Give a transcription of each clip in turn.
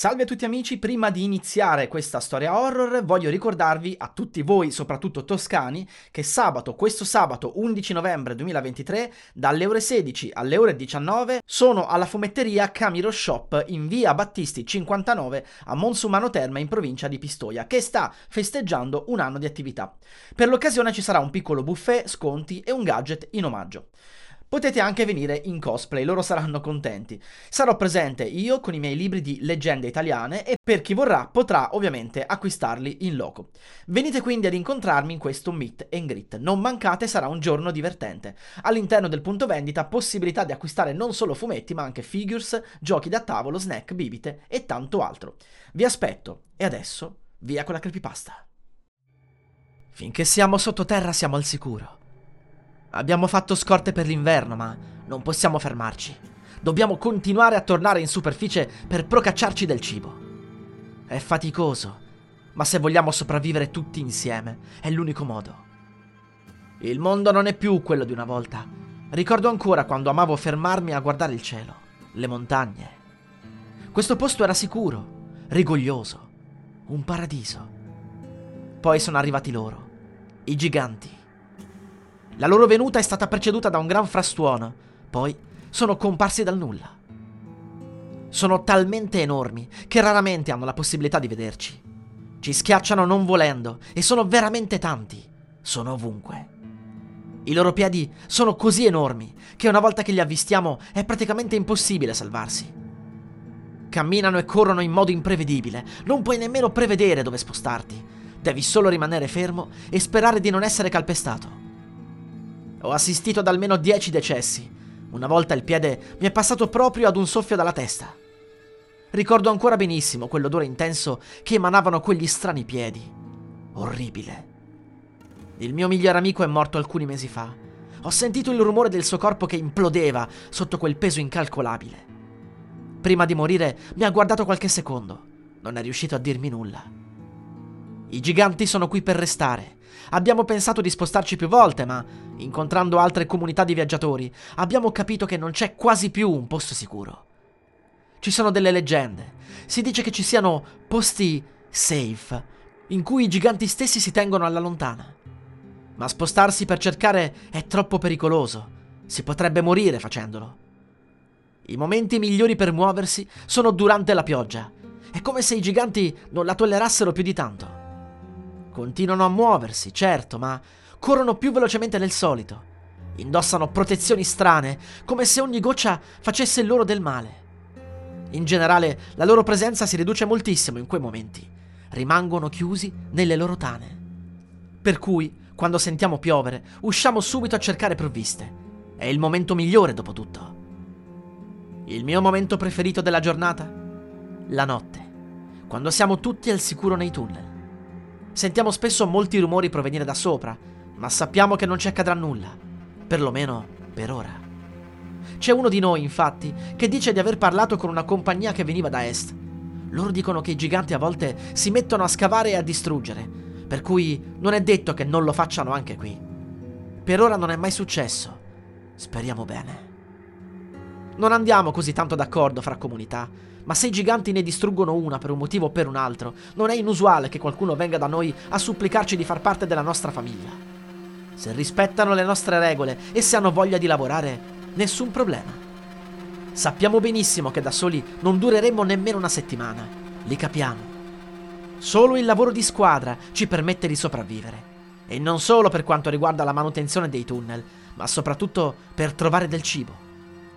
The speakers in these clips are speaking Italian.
Salve a tutti amici, prima di iniziare questa storia horror voglio ricordarvi a tutti voi, soprattutto toscani, che sabato, questo sabato 11 novembre 2023, dalle ore 16 alle ore 19, sono alla fumetteria Camiro Shop in via Battisti 59 a Monsumano Terme in provincia di Pistoia, che sta festeggiando un anno di attività. Per l'occasione ci sarà un piccolo buffet, sconti e un gadget in omaggio. Potete anche venire in cosplay, loro saranno contenti. Sarò presente io con i miei libri di leggende italiane e per chi vorrà potrà ovviamente acquistarli in loco. Venite quindi ad incontrarmi in questo meet and greet. Non mancate, sarà un giorno divertente. All'interno del punto vendita possibilità di acquistare non solo fumetti ma anche figures, giochi da tavolo, snack, bibite e tanto altro. Vi aspetto e adesso via con la creepypasta. Finché siamo sottoterra siamo al sicuro. Abbiamo fatto scorte per l'inverno, ma non possiamo fermarci. Dobbiamo continuare a tornare in superficie per procacciarci del cibo. È faticoso, ma se vogliamo sopravvivere tutti insieme, è l'unico modo. Il mondo non è più quello di una volta. Ricordo ancora quando amavo fermarmi a guardare il cielo, le montagne. Questo posto era sicuro, rigoglioso, un paradiso. Poi sono arrivati loro, i giganti. La loro venuta è stata preceduta da un gran frastuono, poi sono comparsi dal nulla. Sono talmente enormi che raramente hanno la possibilità di vederci. Ci schiacciano non volendo e sono veramente tanti. Sono ovunque. I loro piedi sono così enormi che una volta che li avvistiamo è praticamente impossibile salvarsi. Camminano e corrono in modo imprevedibile, non puoi nemmeno prevedere dove spostarti. Devi solo rimanere fermo e sperare di non essere calpestato. Ho assistito ad almeno dieci decessi. Una volta il piede mi è passato proprio ad un soffio dalla testa. Ricordo ancora benissimo quell'odore intenso che emanavano quegli strani piedi. Orribile. Il mio migliore amico è morto alcuni mesi fa. Ho sentito il rumore del suo corpo che implodeva sotto quel peso incalcolabile. Prima di morire mi ha guardato qualche secondo. Non è riuscito a dirmi nulla. I giganti sono qui per restare Abbiamo pensato di spostarci più volte, ma incontrando altre comunità di viaggiatori, abbiamo capito che non c'è quasi più un posto sicuro. Ci sono delle leggende. Si dice che ci siano posti safe, in cui i giganti stessi si tengono alla lontana. Ma spostarsi per cercare è troppo pericoloso. Si potrebbe morire facendolo. I momenti migliori per muoversi sono durante la pioggia. È come se i giganti non la tollerassero più di tanto. Continuano a muoversi, certo, ma corrono più velocemente del solito. Indossano protezioni strane, come se ogni goccia facesse loro del male. In generale, la loro presenza si riduce moltissimo in quei momenti. Rimangono chiusi nelle loro tane. Per cui, quando sentiamo piovere, usciamo subito a cercare provviste. È il momento migliore, dopo tutto. Il mio momento preferito della giornata? La notte, quando siamo tutti al sicuro nei tunnel. Sentiamo spesso molti rumori provenire da sopra, ma sappiamo che non ci accadrà nulla, perlomeno per ora. C'è uno di noi, infatti, che dice di aver parlato con una compagnia che veniva da est. Loro dicono che i giganti a volte si mettono a scavare e a distruggere, per cui non è detto che non lo facciano anche qui. Per ora non è mai successo. Speriamo bene. Non andiamo così tanto d'accordo fra comunità, ma se i giganti ne distruggono una per un motivo o per un altro, non è inusuale che qualcuno venga da noi a supplicarci di far parte della nostra famiglia. Se rispettano le nostre regole e se hanno voglia di lavorare, nessun problema. Sappiamo benissimo che da soli non dureremo nemmeno una settimana, li capiamo. Solo il lavoro di squadra ci permette di sopravvivere. E non solo per quanto riguarda la manutenzione dei tunnel, ma soprattutto per trovare del cibo.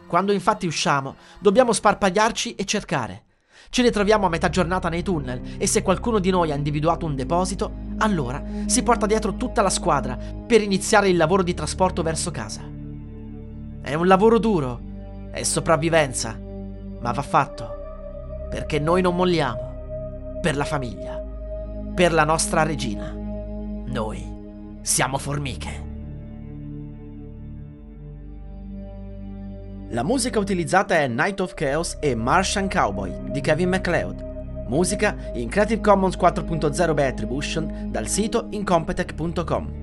Quando infatti usciamo, dobbiamo sparpagliarci e cercare. Ce ne troviamo a metà giornata nei tunnel e se qualcuno di noi ha individuato un deposito, allora si porta dietro tutta la squadra per iniziare il lavoro di trasporto verso casa. È un lavoro duro, è sopravvivenza, ma va fatto, perché noi non molliamo. per la famiglia, per la nostra regina. Noi siamo formiche. La musica utilizzata è Night of Chaos e Martian Cowboy di Kevin MacLeod. Musica in Creative Commons 4.0 by Attribution dal sito incompetech.com.